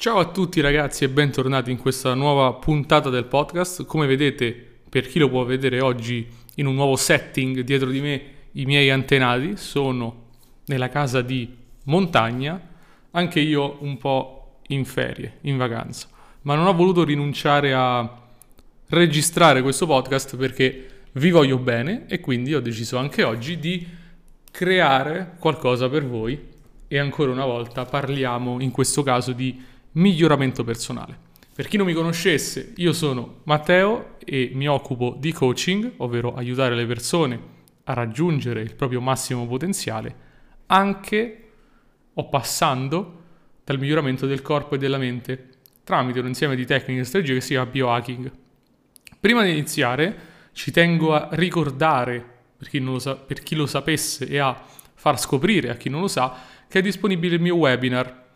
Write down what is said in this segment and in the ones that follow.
Ciao a tutti ragazzi e bentornati in questa nuova puntata del podcast. Come vedete, per chi lo può vedere oggi in un nuovo setting dietro di me, i miei antenati sono nella casa di montagna, anche io un po' in ferie, in vacanza, ma non ho voluto rinunciare a registrare questo podcast perché vi voglio bene e quindi ho deciso anche oggi di creare qualcosa per voi e ancora una volta parliamo in questo caso di miglioramento personale. Per chi non mi conoscesse, io sono Matteo e mi occupo di coaching, ovvero aiutare le persone a raggiungere il proprio massimo potenziale, anche o passando dal miglioramento del corpo e della mente tramite un insieme di tecniche e strategie che si chiama biohacking. Prima di iniziare ci tengo a ricordare, per chi, sa- per chi lo sapesse e a far scoprire a chi non lo sa, che è disponibile il mio webinar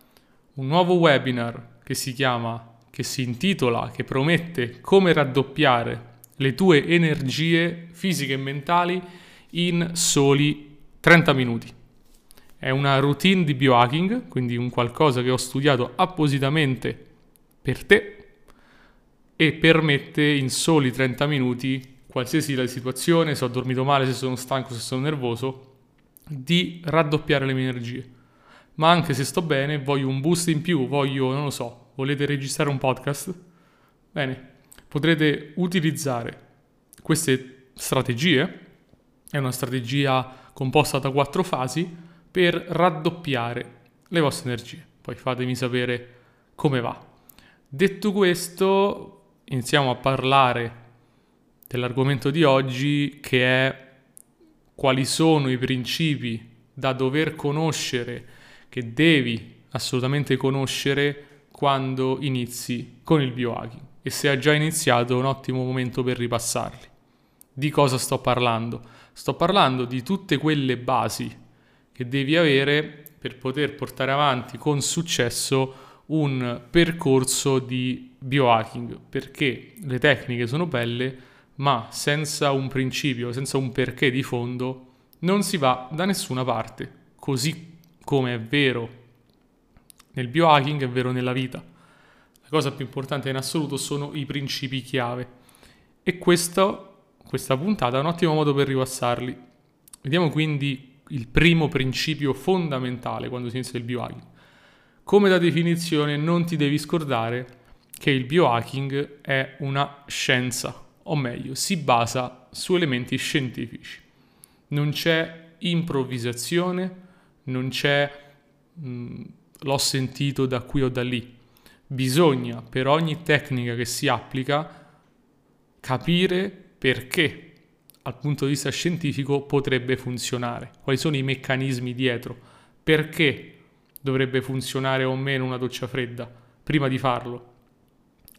un nuovo webinar che si chiama, che si intitola, che promette come raddoppiare le tue energie fisiche e mentali in soli 30 minuti. È una routine di biohacking, quindi un qualcosa che ho studiato appositamente per te e permette in soli 30 minuti, qualsiasi la situazione, se ho dormito male, se sono stanco, se sono nervoso, di raddoppiare le mie energie ma anche se sto bene voglio un boost in più, voglio, non lo so, volete registrare un podcast? Bene, potrete utilizzare queste strategie, è una strategia composta da quattro fasi, per raddoppiare le vostre energie. Poi fatemi sapere come va. Detto questo, iniziamo a parlare dell'argomento di oggi che è quali sono i principi da dover conoscere che devi assolutamente conoscere quando inizi con il biohacking e se hai già iniziato è un ottimo momento per ripassarli. Di cosa sto parlando? Sto parlando di tutte quelle basi che devi avere per poter portare avanti con successo un percorso di biohacking, perché le tecniche sono belle, ma senza un principio, senza un perché di fondo, non si va da nessuna parte. Così come è vero nel biohacking, è vero nella vita. La cosa più importante in assoluto sono i principi chiave. E questo, questa puntata è un ottimo modo per ripassarli. Vediamo quindi il primo principio fondamentale quando si inizia il biohacking. Come da definizione non ti devi scordare che il biohacking è una scienza, o meglio, si basa su elementi scientifici. Non c'è improvvisazione, non c'è mh, mm, l'ho sentito da qui o da lì. Bisogna per ogni tecnica che si applica capire perché dal punto di vista scientifico potrebbe funzionare, quali sono i meccanismi dietro, perché dovrebbe funzionare o meno una doccia fredda prima di farlo.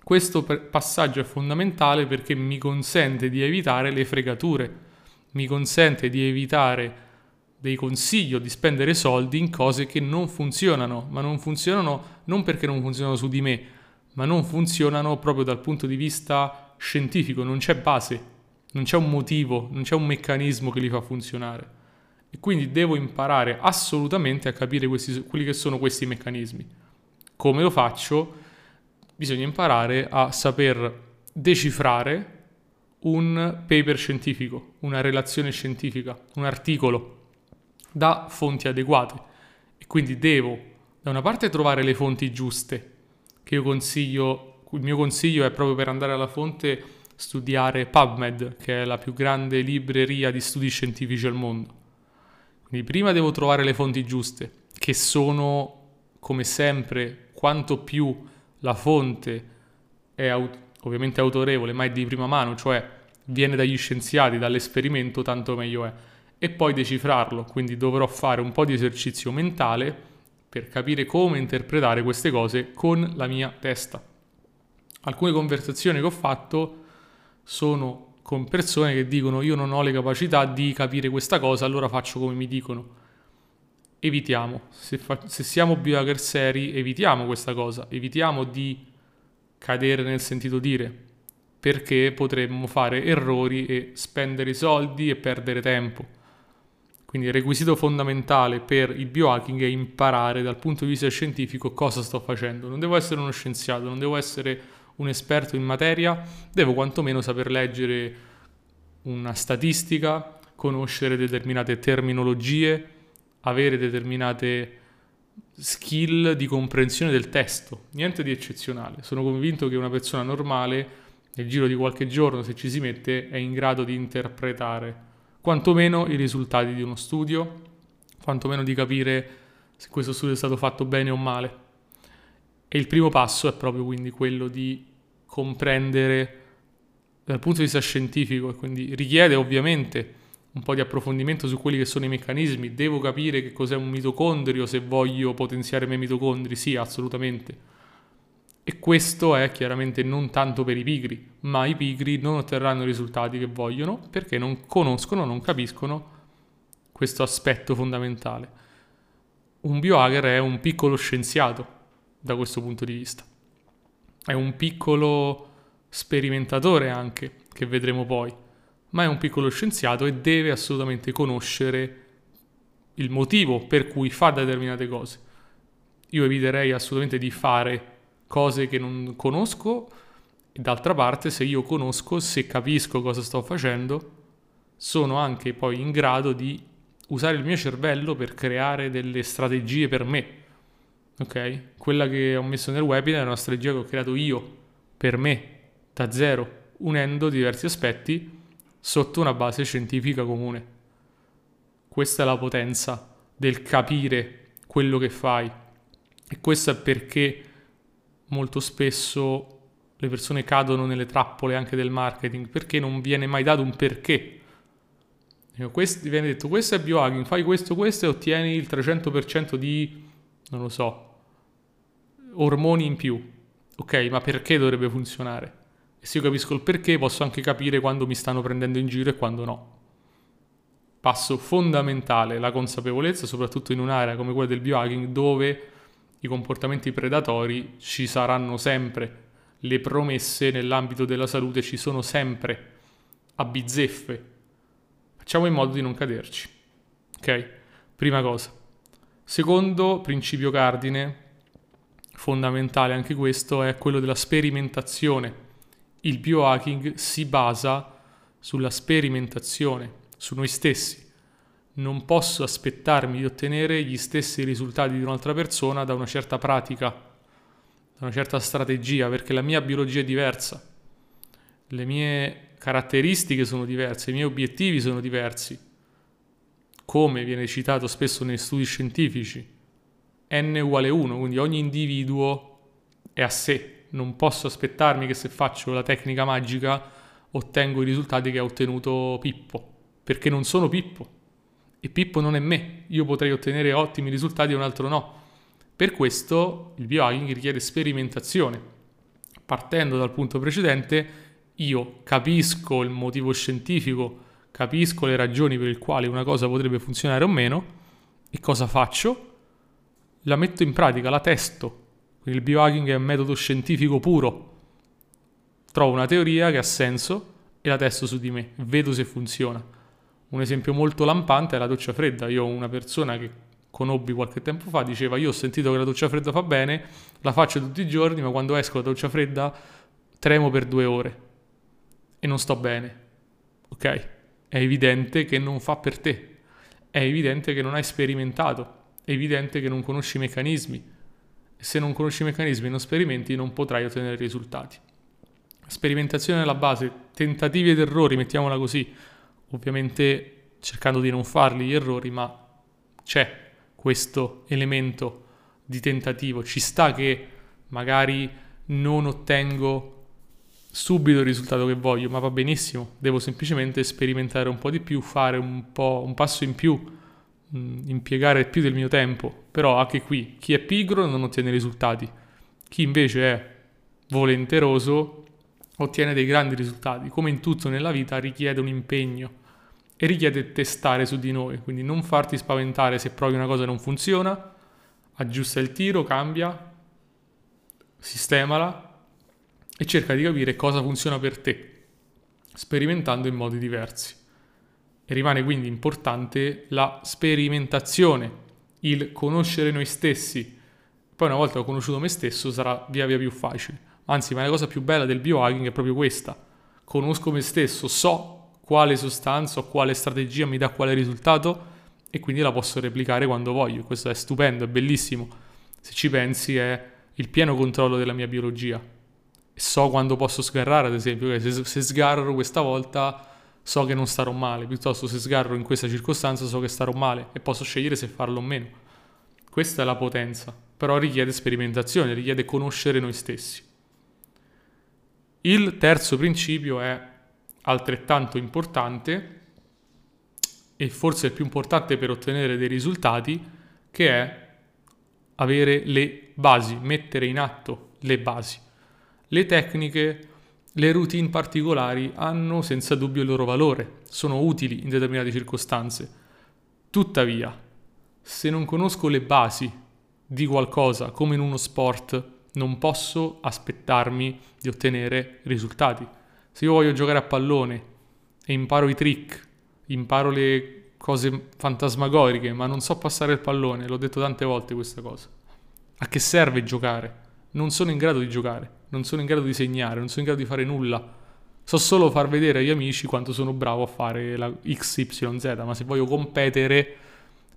Questo passaggio è fondamentale perché mi consente di evitare le fregature, mi consente di evitare dei consigli o di spendere soldi in cose che non funzionano, ma non funzionano non perché non funzionano su di me, ma non funzionano proprio dal punto di vista scientifico, non c'è base, non c'è un motivo, non c'è un meccanismo che li fa funzionare. E quindi devo imparare assolutamente a capire questi, quelli che sono questi meccanismi. Come lo faccio? Bisogna imparare a saper decifrare un paper scientifico, una relazione scientifica, un articolo da fonti adeguate e quindi devo da una parte trovare le fonti giuste che io consiglio, il mio consiglio è proprio per andare alla fonte studiare PubMed che è la più grande libreria di studi scientifici al mondo. Quindi prima devo trovare le fonti giuste che sono come sempre quanto più la fonte è aut- ovviamente autorevole ma è di prima mano, cioè viene dagli scienziati, dall'esperimento, tanto meglio è e poi decifrarlo, quindi dovrò fare un po' di esercizio mentale per capire come interpretare queste cose con la mia testa. Alcune conversazioni che ho fatto sono con persone che dicono io non ho le capacità di capire questa cosa, allora faccio come mi dicono. Evitiamo, se, fa- se siamo biohacker seri, evitiamo questa cosa, evitiamo di cadere nel sentito dire, perché potremmo fare errori e spendere soldi e perdere tempo. Quindi il requisito fondamentale per il biohacking è imparare dal punto di vista scientifico cosa sto facendo. Non devo essere uno scienziato, non devo essere un esperto in materia, devo quantomeno saper leggere una statistica, conoscere determinate terminologie, avere determinate skill di comprensione del testo, niente di eccezionale. Sono convinto che una persona normale nel giro di qualche giorno, se ci si mette, è in grado di interpretare quantomeno i risultati di uno studio, quantomeno di capire se questo studio è stato fatto bene o male. E il primo passo è proprio quindi quello di comprendere dal punto di vista scientifico e quindi richiede ovviamente un po' di approfondimento su quelli che sono i meccanismi, devo capire che cos'è un mitocondrio se voglio potenziare i miei mitocondri, sì, assolutamente. E questo è chiaramente non tanto per i pigri, ma i pigri non otterranno i risultati che vogliono perché non conoscono, non capiscono questo aspetto fondamentale. Un biohacker è un piccolo scienziato da questo punto di vista. È un piccolo sperimentatore anche, che vedremo poi, ma è un piccolo scienziato e deve assolutamente conoscere il motivo per cui fa determinate cose. Io eviterei assolutamente di fare cose che non conosco e d'altra parte se io conosco, se capisco cosa sto facendo, sono anche poi in grado di usare il mio cervello per creare delle strategie per me. Ok? Quella che ho messo nel webinar è una strategia che ho creato io per me da zero, unendo diversi aspetti sotto una base scientifica comune. Questa è la potenza del capire quello che fai e questo è perché molto spesso le persone cadono nelle trappole anche del marketing perché non viene mai dato un perché. Questo, viene detto questo è biohacking, fai questo, questo e ottieni il 300% di, non lo so, ormoni in più. Ok, ma perché dovrebbe funzionare? E se io capisco il perché posso anche capire quando mi stanno prendendo in giro e quando no. Passo fondamentale, la consapevolezza, soprattutto in un'area come quella del biohacking dove i comportamenti predatori ci saranno sempre, le promesse nell'ambito della salute ci sono sempre, a bizzeffe. Facciamo in modo di non caderci. Ok? Prima cosa. Secondo principio cardine, fondamentale anche questo, è quello della sperimentazione. Il biohacking si basa sulla sperimentazione, su noi stessi non posso aspettarmi di ottenere gli stessi risultati di un'altra persona da una certa pratica, da una certa strategia, perché la mia biologia è diversa, le mie caratteristiche sono diverse, i miei obiettivi sono diversi. Come viene citato spesso nei studi scientifici, n uguale 1, quindi ogni individuo è a sé. Non posso aspettarmi che se faccio la tecnica magica ottengo i risultati che ha ottenuto Pippo, perché non sono Pippo e Pippo non è me, io potrei ottenere ottimi risultati e un altro no. Per questo il biohacking richiede sperimentazione. Partendo dal punto precedente, io capisco il motivo scientifico, capisco le ragioni per le quali una cosa potrebbe funzionare o meno e cosa faccio? La metto in pratica, la testo. Quindi il biohacking è un metodo scientifico puro. Trovo una teoria che ha senso e la testo su di me, vedo se funziona un esempio molto lampante è la doccia fredda. Io ho una persona che conobbi qualche tempo fa, diceva io ho sentito che la doccia fredda fa bene, la faccio tutti i giorni, ma quando esco la doccia fredda tremo per due ore e non sto bene. Ok? È evidente che non fa per te, è evidente che non hai sperimentato, è evidente che non conosci i meccanismi. Se non conosci i meccanismi e non sperimenti non potrai ottenere risultati. Sperimentazione alla base, tentativi ed errori, mettiamola così, ovviamente cercando di non farli gli errori, ma c'è questo elemento di tentativo. Ci sta che magari non ottengo subito il risultato che voglio, ma va benissimo, devo semplicemente sperimentare un po' di più, fare un, po', un passo in più, mh, mm, impiegare più del mio tempo. Però anche qui chi è pigro non ottiene risultati, chi invece è volenteroso ottiene dei grandi risultati. Come in tutto nella vita richiede un impegno e richiede testare su di noi, quindi non farti spaventare se provi una cosa e non funziona, aggiusta il tiro, cambia, sistemala e cerca di capire cosa funziona per te, sperimentando in modi diversi. E rimane quindi importante la sperimentazione, il conoscere noi stessi. Poi una volta che ho conosciuto me stesso sarà via via più facile. Anzi, ma la cosa più bella del biohacking è proprio questa. Conosco me stesso, so quale sostanza o quale strategia mi dà quale risultato e quindi la posso replicare quando voglio. Questo è stupendo, è bellissimo. Se ci pensi è il pieno controllo della mia biologia. So quando posso sgarrare, ad esempio, se, se sgarro questa volta so che non starò male, piuttosto se sgarro in questa circostanza so che starò male e posso scegliere se farlo o meno. Questa è la potenza, però richiede sperimentazione, richiede conoscere noi stessi. Il terzo principio è altrettanto importante e forse il più importante per ottenere dei risultati, che è avere le basi, mettere in atto le basi. Le tecniche le routine particolari hanno senza dubbio il loro valore, sono utili in determinate circostanze. Tuttavia, se non conosco le basi di qualcosa come in uno sport, non posso aspettarmi di ottenere risultati. Se io voglio giocare a pallone e imparo i trick, imparo le cose fantasmagoriche, ma non so passare il pallone, l'ho detto tante volte questa cosa. A che serve giocare? Non sono in grado di giocare non sono in grado di segnare, non sono in grado di fare nulla. So solo far vedere agli amici quanto sono bravo a fare la XYZ, ma se voglio competere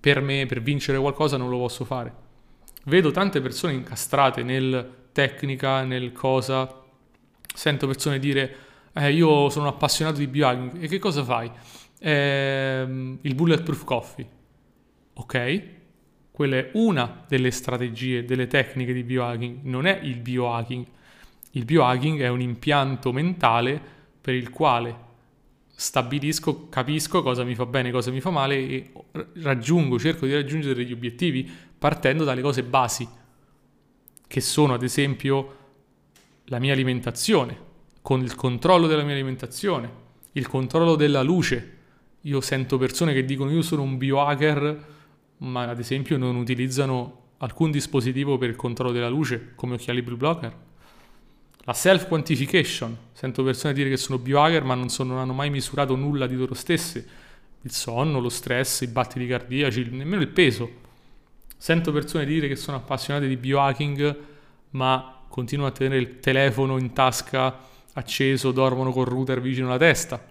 per me, per vincere qualcosa, non lo posso fare. Vedo tante persone incastrate nel tecnica, nel cosa. Sento persone dire, eh, io sono appassionato di biohacking. E che cosa fai? Eh, il bulletproof coffee. Ok? Quella è una delle strategie, delle tecniche di biohacking, non è il biohacking. Il biohacking è un impianto mentale per il quale stabilisco, capisco cosa mi fa bene, cosa mi fa male e raggiungo, cerco di raggiungere degli obiettivi partendo dalle cose basi, che sono ad esempio la mia alimentazione, con il controllo della mia alimentazione, il controllo della luce. Io sento persone che dicono io sono un biohacker, ma ad esempio non utilizzano alcun dispositivo per il controllo della luce, come occhiali blue blocker la self-quantification. Sento persone dire che sono biohacker ma non, sono, non hanno mai misurato nulla di loro stesse. Il sonno, lo stress, i battiti cardiaci, nemmeno il peso. Sento persone dire che sono appassionate di biohacking ma continuano a tenere il telefono in tasca acceso, dormono col router vicino alla testa.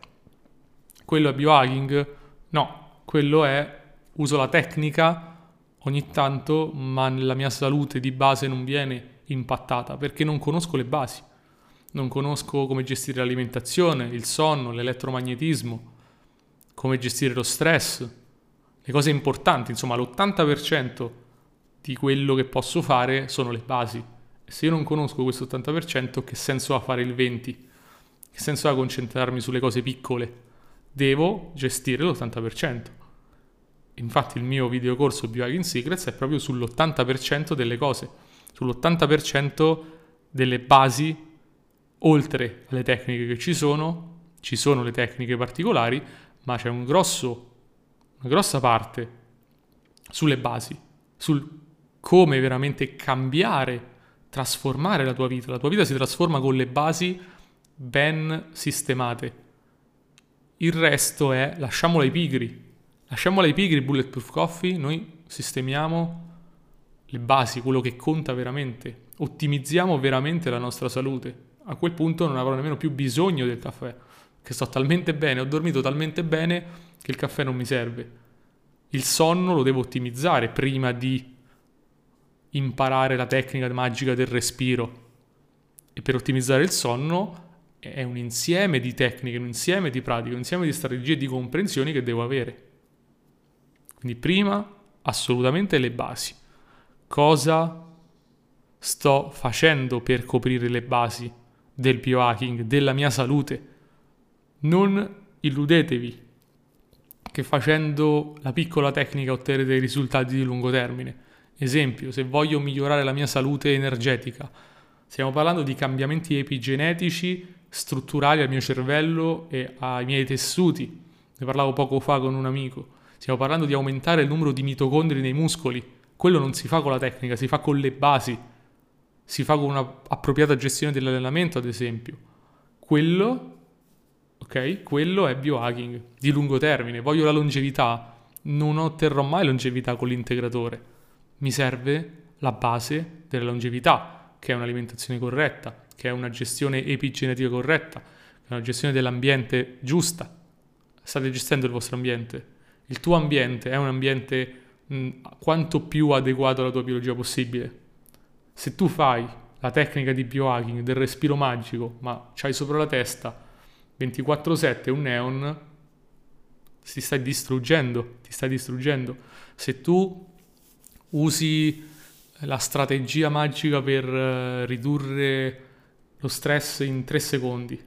Quello è biohacking? No, quello è uso la tecnica ogni tanto, ma la mia salute di base non viene impattata perché non conosco le basi. Non conosco come gestire l'alimentazione, il sonno, l'elettromagnetismo, come gestire lo stress, le cose importanti, insomma l'80% di quello che posso fare sono le basi. Se io non conosco questo 80%, che senso ha fare il 20%? Che senso ha concentrarmi sulle cose piccole? Devo gestire l'80%. Infatti il mio videocorso Biohacking Secrets è proprio sull'80% delle cose sull'80% delle basi, oltre alle tecniche che ci sono, ci sono le tecniche particolari, ma c'è un grosso, una grossa parte sulle basi, sul come veramente cambiare, trasformare la tua vita. La tua vita si trasforma con le basi ben sistemate. Il resto è lasciamola ai pigri. Lasciamola ai pigri Bulletproof Coffee, noi sistemiamo le basi, quello che conta veramente. Ottimizziamo veramente la nostra salute. A quel punto non avrò nemmeno più bisogno del caffè, che sto talmente bene, ho dormito talmente bene che il caffè non mi serve. Il sonno lo devo ottimizzare prima di imparare la tecnica magica del respiro. E per ottimizzare il sonno è un insieme di tecniche, un insieme di pratiche, un insieme di strategie e di comprensioni che devo avere. Quindi prima assolutamente le basi cosa sto facendo per coprire le basi del biohacking, della mia salute. Non illudetevi che facendo la piccola tecnica otterrete risultati di lungo termine. Esempio, se voglio migliorare la mia salute energetica, stiamo parlando di cambiamenti epigenetici strutturali al mio cervello e ai miei tessuti. Ne parlavo poco fa con un amico. Stiamo parlando di aumentare il numero di mitocondri nei muscoli quello non si fa con la tecnica, si fa con le basi, si fa con un'appropriata gestione dell'allenamento, ad esempio. Quello Ok? Quello è biohacking di lungo termine. Voglio la longevità. Non otterrò mai longevità con l'integratore. Mi serve la base della longevità, che è un'alimentazione corretta, che è una gestione epigenetica corretta, che è una gestione dell'ambiente giusta. State gestendo il vostro ambiente. Il tuo ambiente è un ambiente mh, quanto più adeguato alla tua biologia possibile. Se tu fai la tecnica di biohacking del respiro magico, ma c'hai sopra la testa 24/7 un neon, ti stai distruggendo, ti stai distruggendo. Se tu usi la strategia magica per uh, ridurre lo stress in 3 secondi,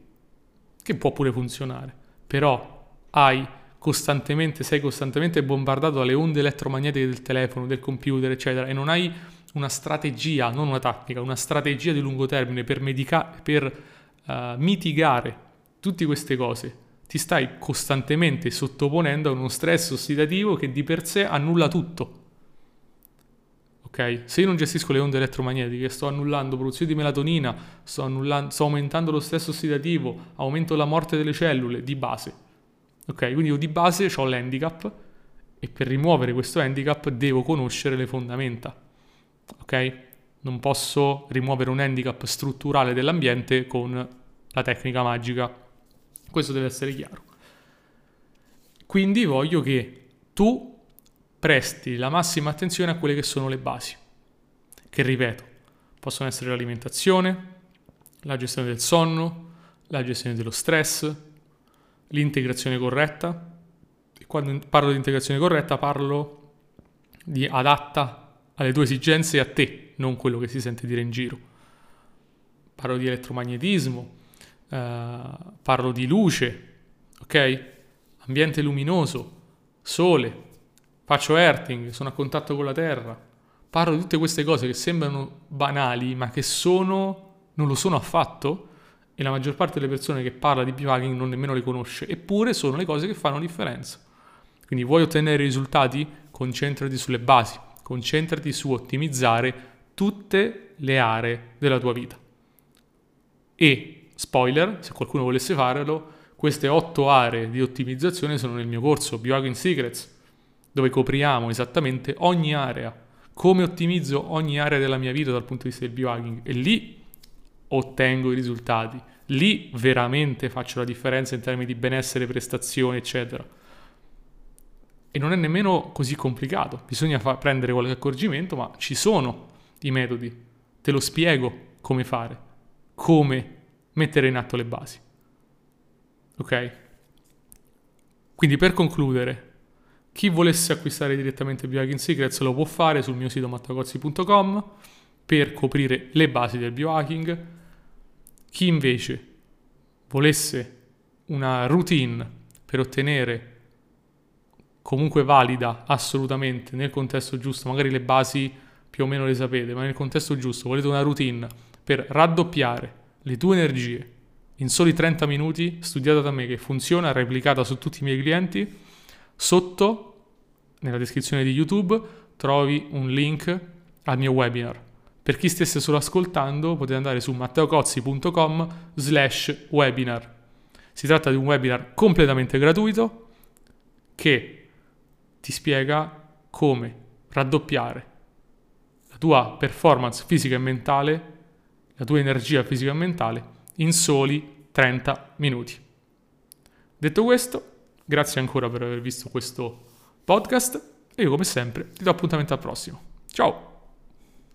che può pure funzionare, però hai costantemente, sei costantemente bombardato dalle onde elettromagnetiche del telefono, del computer, eccetera, e non hai una strategia, non una tattica, una strategia di lungo termine per, medica- per uh, mitigare tutte queste cose. Ti stai costantemente sottoponendo a uno stress ossidativo che di per sé annulla tutto. Ok? Se io non gestisco le onde elettromagnetiche, sto annullando produzione di melatonina, sto, sto aumentando lo stress ossidativo, aumento la morte delle cellule di base. Ok? Quindi io di base ho l'handicap e per rimuovere questo handicap devo conoscere le fondamenta ok? Non posso rimuovere un handicap strutturale dell'ambiente con la tecnica magica. Questo deve essere chiaro. Quindi voglio che tu presti la massima attenzione a quelle che sono le basi, che ripeto, possono essere l'alimentazione, la gestione del sonno, la gestione dello stress, l'integrazione corretta. Quando parlo di integrazione corretta parlo di adatta alle tue esigenze e a te, non quello che si sente dire in giro. Parlo di elettromagnetismo, eh, parlo di luce, ok? Ambiente luminoso, sole, faccio earthing, sono a contatto con la terra. Parlo di tutte queste cose che sembrano banali, ma che sono, non lo sono affatto, e la maggior parte delle persone che parla di biohacking non nemmeno le conosce, eppure sono le cose che fanno differenza. Quindi vuoi ottenere risultati? Concentrati sulle basi concentrati su ottimizzare tutte le aree della tua vita. E, spoiler, se qualcuno volesse farlo, queste otto aree di ottimizzazione sono nel mio corso Biohacking Secrets, dove copriamo esattamente ogni area, come ottimizzo ogni area della mia vita dal punto di vista del biohacking e lì ottengo i risultati, lì veramente faccio la differenza in termini di benessere, prestazioni, eccetera. E non è nemmeno così complicato, bisogna fa- prendere qualche accorgimento, ma ci sono i metodi. Te lo spiego come fare, come mettere in atto le basi. Ok? Quindi per concludere, chi volesse acquistare direttamente Biohacking Secrets lo può fare sul mio sito mattacozzi.com per coprire le basi del biohacking. Chi invece volesse una routine per ottenere comunque valida assolutamente nel contesto giusto, magari le basi più o meno le sapete, ma nel contesto giusto volete una routine per raddoppiare le tue energie in soli 30 minuti, studiata da me che funziona, replicata su tutti i miei clienti, sotto nella descrizione di YouTube trovi un link al mio webinar. Per chi stesse solo ascoltando potete andare su matteocozzi.com slash webinar. Si tratta di un webinar completamente gratuito che ti spiega come raddoppiare la tua performance fisica e mentale, la tua energia fisica e mentale in soli 30 minuti. Detto questo, grazie ancora per aver visto questo podcast e io come sempre ti do appuntamento al prossimo. Ciao!